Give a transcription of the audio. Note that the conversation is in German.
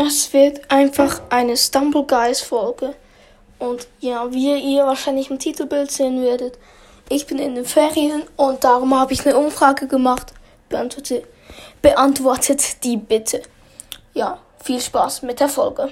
Es wird einfach eine Stumble Guys Folge. Und ja, wie ihr wahrscheinlich im Titelbild sehen werdet, ich bin in den Ferien und darum habe ich eine Umfrage gemacht. Beantwortet, beantwortet die bitte. Ja, viel Spaß mit der Folge.